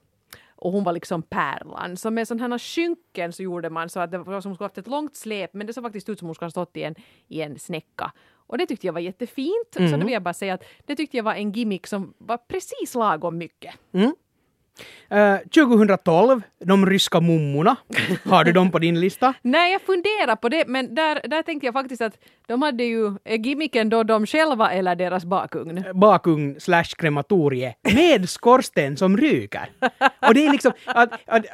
Och hon var liksom pärlan. Så med sådana här skynken så gjorde man så att det var som hon skulle haft ett långt släp men det såg faktiskt ut som hon skulle ha stått i en, i en snäcka. Och det tyckte jag var jättefint. Så då vill jag bara säga att det tyckte jag var en gimmick som var precis lagom mycket. Eh, uh, 2012, de ryska mummorna. Har du dem på din lista? Nej, jag funderar på det, men där, där tänkte jag faktiskt att de hade ju är gimmicken då de själva eller deras bakugn. bakugn slash krematorie med skorsten som ryker. Och det är liksom att, att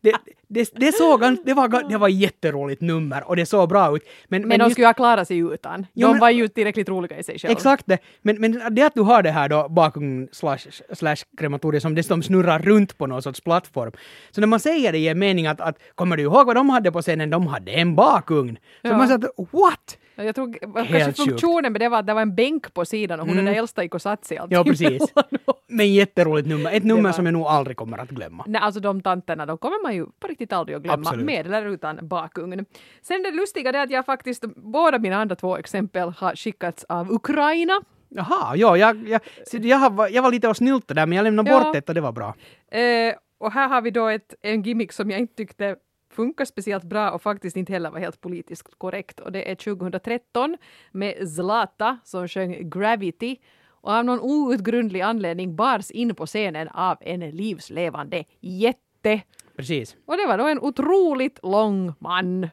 det, det, det, såg, det, var, det var jätteroligt nummer och det såg bra ut. Men, Men de just- skulle ha klarat sig utan. De Jo, men- var ju tillräckligt roliga i sig själva. Exakt det. Men, men det att du har det här då bakugn slash, slash krematorium som dessutom snurrar runt på någon sorts plattform. Så när man säger det ger mening att, att kommer du ihåg vad de hade på scenen? De hade en bakugn. Så Ja. man säger att what? Jag tror Helt kanske sjukt. funktionen med det var att det var en bänk på sidan och hon den där äldsta gick och satt sig alltid Ja, precis. Men jätteroligt nummer. Ett nummer var- som jag nog aldrig kommer att glömma. Nej, alltså de tanterna, de kommer man ju på riktigt aldrig att glömma, Absolut. med eller utan bakugn. Sen det lustiga är att jag faktiskt, båda mina andra två exempel har skickats av Ukraina. Jaha, ja, jag, jag, jag, har- jag var lite och snylta där men jag lämnade Ja. bort ett och det var bra. Eh, och här har vi då ett, en gimmick som jag inte tyckte funkar speciellt bra och faktiskt inte heller var helt politiskt korrekt. Och det är 2013 med Zlata som sjöng Gravity och av någon outgrundlig anledning bars in på scenen av en livslevande jätte. Precis. Och det var då en otroligt lång man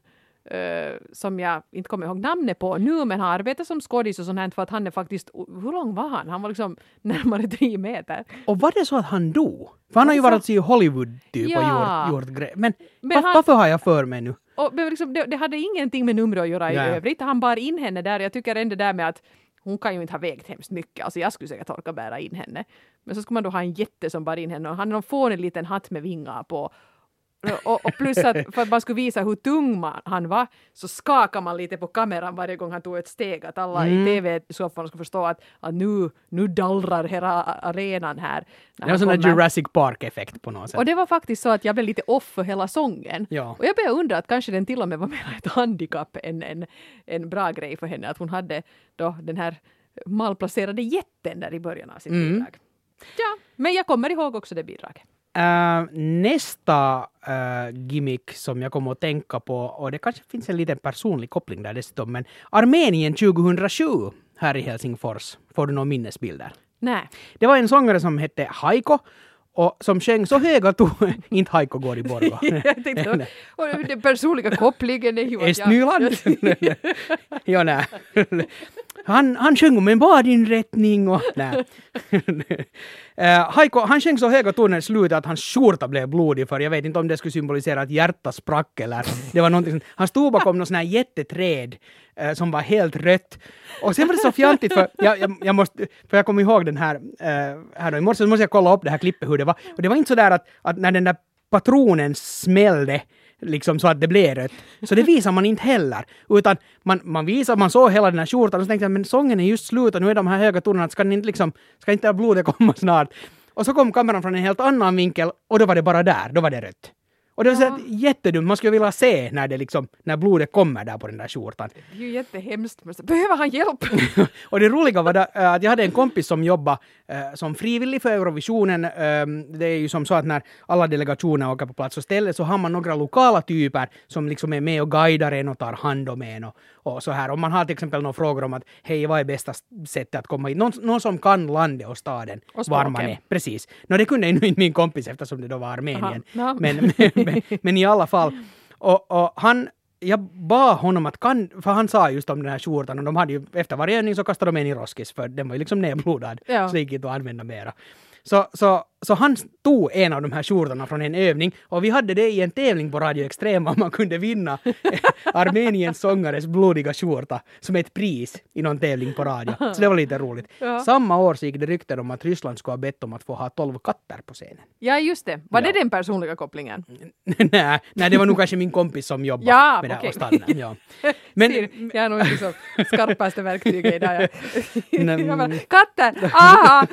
eh, som jag inte kommer ihåg namnet på nu men har arbetat som skådis och sånt här för att han är faktiskt, hur lång var han? Han var liksom närmare tre meter. Och var det så att han dog? För han har ju Alltså- varit i Hollywood typ Ja. och gjort, gjort grejer. Men, Men han- varför har jag för mig nu? Och liksom, det, det hade ingenting med numret att göra i Nej. övrigt. Han bar in henne där. Jag tycker ändå där med att hon kan ju inte ha vägt hemskt mycket. Alltså jag skulle säkert orka bära in henne. Men så skulle man då ha en jätte som bar in henne och han har någon fånig liten hatt med vingar på. Och, och plus att för att man skulle visa hur tung man, han var så skakade man lite på kameran varje gång han tog ett steg. Att alla Mm. i tv-soffan skulle förstå att, att nu, nu dallrar hela arenan här. Det var sån där. Jurassic Park-effekt på något sätt. Och det var faktiskt så att jag blev lite off för hela sången. Ja. Och jag började undra att kanske den till och med var mer ett handikapp än en, en bra grej för henne. Att hon hade då den här malplacerade jätten där i början av sitt Mm. bidrag. Ja, men jag kommer ihåg också det bidraget. Eh, nästa eh, gimmick som jag kommer att tänka på, och det kanske finns en liten personlig koppling där dessutom, men Armenien 2007 här i Helsingfors. Får du några minnesbilder? Nej. Det var en sångare som hette Haiko och som sjöng så höga toner, inte Haiko går i Borgå. jag tänkte, och den personliga kopplingen är ju att Est jag- Nyland? ja, nej. Han, han sjöng om en badinrättning och... Nej. uh, Haiko, han sjöng så höga toner i slutet att hans skjorta blev blodig för jag vet inte om det skulle symbolisera att hjärta sprack eller det var någonting. Han stod bakom något sånt här jätteträd eh, som var helt rött. Och sen var det så fjantigt för jag, jag, jag måste, för jag kommer ihåg den här, eh, här då i morse så måste jag kolla upp det här klippet hur det var. Och det var inte så där att, att när den där patronen smällde liksom så att det blev rött. Så det visar man inte heller. Utan man, man visar, man såg hela den här skjortan och så tänkte jag men sången är just slut och nu är de här höga tonerna, ska, inte liksom, ska inte blodet komma snart? Och så kom kameran från en helt annan vinkel och då var det bara där, då var det rött. Och det var Ja. jättedumt, man skulle vilja se när, det liksom, när blodet kommer där på den där skjortan. Det är ju jättehemskt. Behöver han hjälp? och det roliga var där, äh, att jag hade en kompis som jobbade äh, som frivillig för Eurovisionen. Ähm, det är ju som så att när alla delegationer åker på plats och ställe så har man några lokala typer som liksom är med och guidar en och tar hand om en och, och så här. Om man har till exempel några frågor om att hej, vad är bästa sättet att komma hit? Någon, någon som kan landet och staden, Och var man är. Precis. Nå, det kunde ju inte min kompis eftersom det då var Armenien. Aha. Ja. Men, men, men, men i alla fall. Och, och han, jag bad honom att kan, för han sa just om den här skjortan och de hade ju efter varje övning så kastade de en i roskis för den var ju liksom nedblodad. Ja. Så det gick inte att använda mera. Så, så, så han tog en av de här skjortorna från en övning och vi hade det i en tävling på Radio Extrema om man kunde vinna Armeniens sångares blodiga skjorta som ett pris i någon tävling på radio. Så det var lite roligt. Ja. Samma år så gick det rykten om att Ryssland skulle ha bett om att få ha 12 katter på scenen. Ja, just det. Var Ja. det den personliga kopplingen? nej, nej, det var nog kanske min kompis som jobbade Ja, med det här okej. och ja. Men, Ser, jag är nog inte så skarpaste verktyget i det här. Nej, Jag bara, Katter! Aha!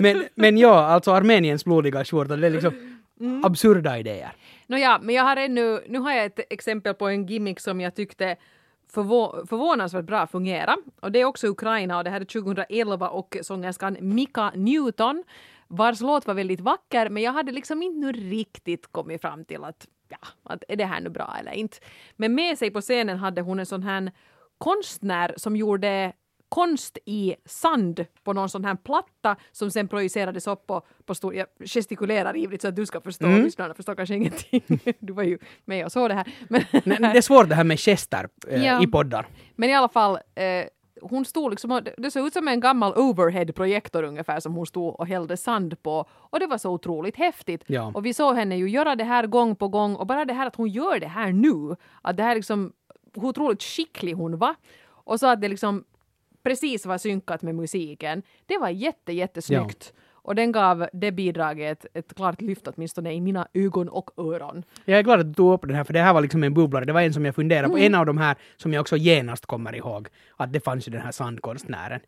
men, men ja, alltså Armeniens blodiga skjorta, det är liksom Mm. absurda idéer. Nåja, men jag har ännu, nu har jag ett exempel på en gimmick som jag tyckte förvå, förvånansvärt bra fungera. Och det är också Ukraina och det här är 2011 och sångerskan Mika Newton vars låt var väldigt vacker men jag hade liksom inte nu riktigt kommit fram till att ja, att är det här nu bra eller inte. Men med sig på scenen hade hon en sån här konstnär som gjorde konst i sand på någon sån här platta som sen projicerades upp på, på stor... Jag gestikulerar ivrigt så att du ska förstå, Mm. lyssnarna förstår kanske ingenting. Du var ju med och såg det här. Men, Nej, det är svårt det här med gester eh, Ja. i poddar. men i alla fall, eh, hon stod liksom, det såg ut som en gammal overhead-projektor ungefär som hon stod och hällde sand på. Och det var så otroligt häftigt. Ja. Och vi såg henne ju göra det här gång på gång och bara det här att hon gör det här nu, att det här liksom, hur otroligt skicklig hon var. Och så att det liksom precis var synkat med musiken. Det var jätte, jättesnyggt. Och den gav det bidraget ett, ett klart lyft åtminstone i mina ögon och öron. Jag är glad att du tog upp den här, för det här var liksom en bubblare. Det var en som jag funderade på. En av de här som jag också genast kommer ihåg. Att det fanns ju den här sandkonstnären.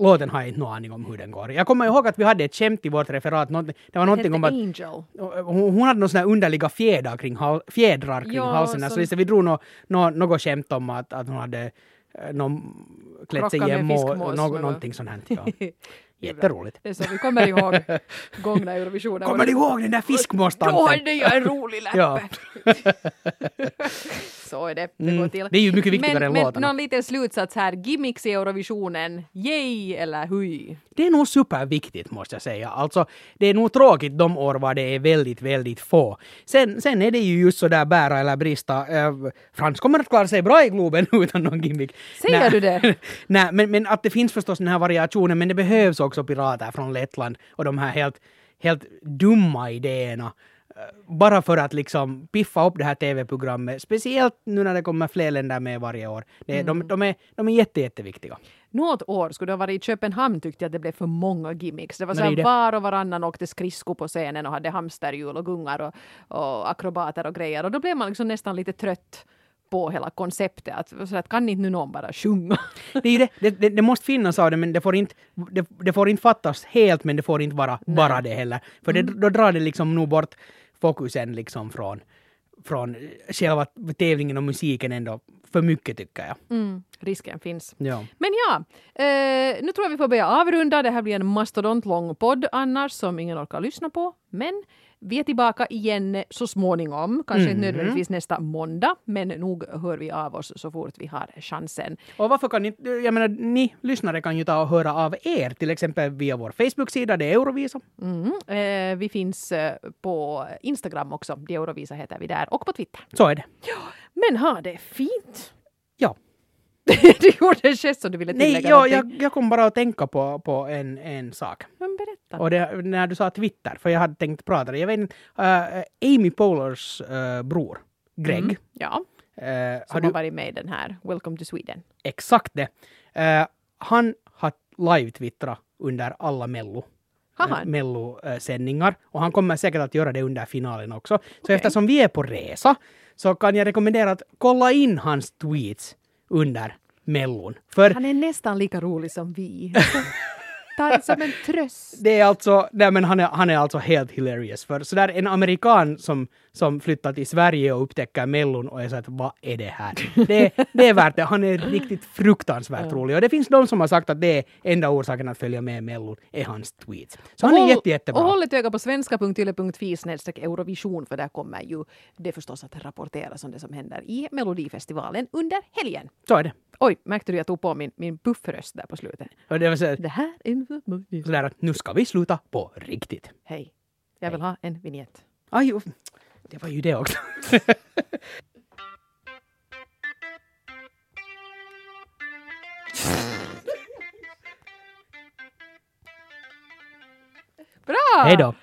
Låten har jag inte någon aning om hur den går. Jag kommer ihåg att vi hade ett skämt i vårt referat. Det var någonting om att Angel. hon, hade några här underliga fjädrar kring, fjädrar kring Ja, halsen. Så liksom, vi drog nå nå, något skämt om att, att hon hade någon, klätt sig i en må, nå, någonting sånt här. Ja. Jätteroligt. Det är så vi kommer ihåg gångna Eurovisionen. Kommer du ihåg den där Då fiskmåstanten? hade jag en rolig läppe. Så är det. Det Mm. går till. Det är ju mycket viktigare men, än men låtarna. någon liten slutsats här. Gimmicks i Eurovisionen. Yay eller hui? Det är nog superviktigt måste jag säga. Alltså, det är nog tråkigt de år var det är väldigt, väldigt få. Sen, sen är det ju just så där bära eller brista. Eh, Frans kommer att klara sig bra i Globen utan någon gimmick. Säger Nej. du det? Nej, men, men att det finns förstås den här variationen, men det behövs också pirater från Lettland och de här helt, helt dumma idéerna. Bara för att liksom piffa upp det här tv-programmet, speciellt nu när det kommer fler länder med varje år. Det, Mm. de, de, är, de är jätte, jätteviktiga. Något år skulle det ha varit i Köpenhamn tyckte jag att det blev för många gimmicks. Det var så här var och varannan åkte skridsko på scenen och hade hamsterhjul och gungar och, och akrobater och grejer. Och då blev man liksom nästan lite trött på hela konceptet. Att, så att kan inte nu någon bara sjunga? Det, är det, det, det, det måste finnas av det, men det får, inte, det, det får inte fattas helt, men det får inte vara bara det heller. För det, då drar det liksom nog bort fokusen liksom från, från själva tävlingen och musiken ändå för mycket tycker jag. Mm, risken finns. Ja. Men ja, eh, nu tror jag vi får börja avrunda. Det här blir en mastodontlång podd annars som ingen orkar lyssna på. Men vi är tillbaka igen så småningom. Kanske inte nödvändigtvis nästa måndag, men nog hör vi av oss så fort vi har chansen. Och varför kan ni, jag menar, ni lyssnare kan ju ta och höra av er, till exempel via vår Facebook-sida, det är Eurovisa. Mm. Eh, vi finns eh, på Instagram också. De Eurovisa heter vi där. Och på Twitter. Så är det. Men ha det fint! Ja. du gjorde en gest som du ville tillägga Nej, ja, någonting. jag, jag kom bara att tänka på, på en, en sak. Men berätta. Och det, när du sa Twitter, för jag hade tänkt prata det. Jag vet inte, äh, Amy Polars äh, bror, Greg, Mm. Ja, äh, som har du varit med i den här Welcome to Sweden. exakt det. Äh, han har live-twittrat under alla Mello. Mello-sändningar. Och han kommer säkert att göra det under finalen också. Så Okej. eftersom vi är på resa så kan jag rekommendera att kolla in hans tweets under Mellon. För Han är nästan lika rolig som vi. Det som en tröst. det är alltså, nej men han är, han är alltså helt hilarious. För sådär en amerikan som, som flyttar till Sverige och upptäcker Mellon och är så att vad är det här? Det, det är värt det. Han är riktigt fruktansvärt rolig. Och det finns de som har sagt att det är enda orsaken att följa med Mellon är hans tweets. Så han är Håll- jätte, jättebra. Och håll ett öga på svenska.yle.fi snedstreck Eurovision för där kommer ju det förstås att rapporteras om det som händer i Melodifestivalen under helgen. Så är det. Oj, märkte du jag tog på min, min puffröst där på slutet? Och det var så, Det här är... sådär att nu ska vi sluta på riktigt. Hej, jag vill ha en vignett. Aj, det var ju det också. Bra! Hej då.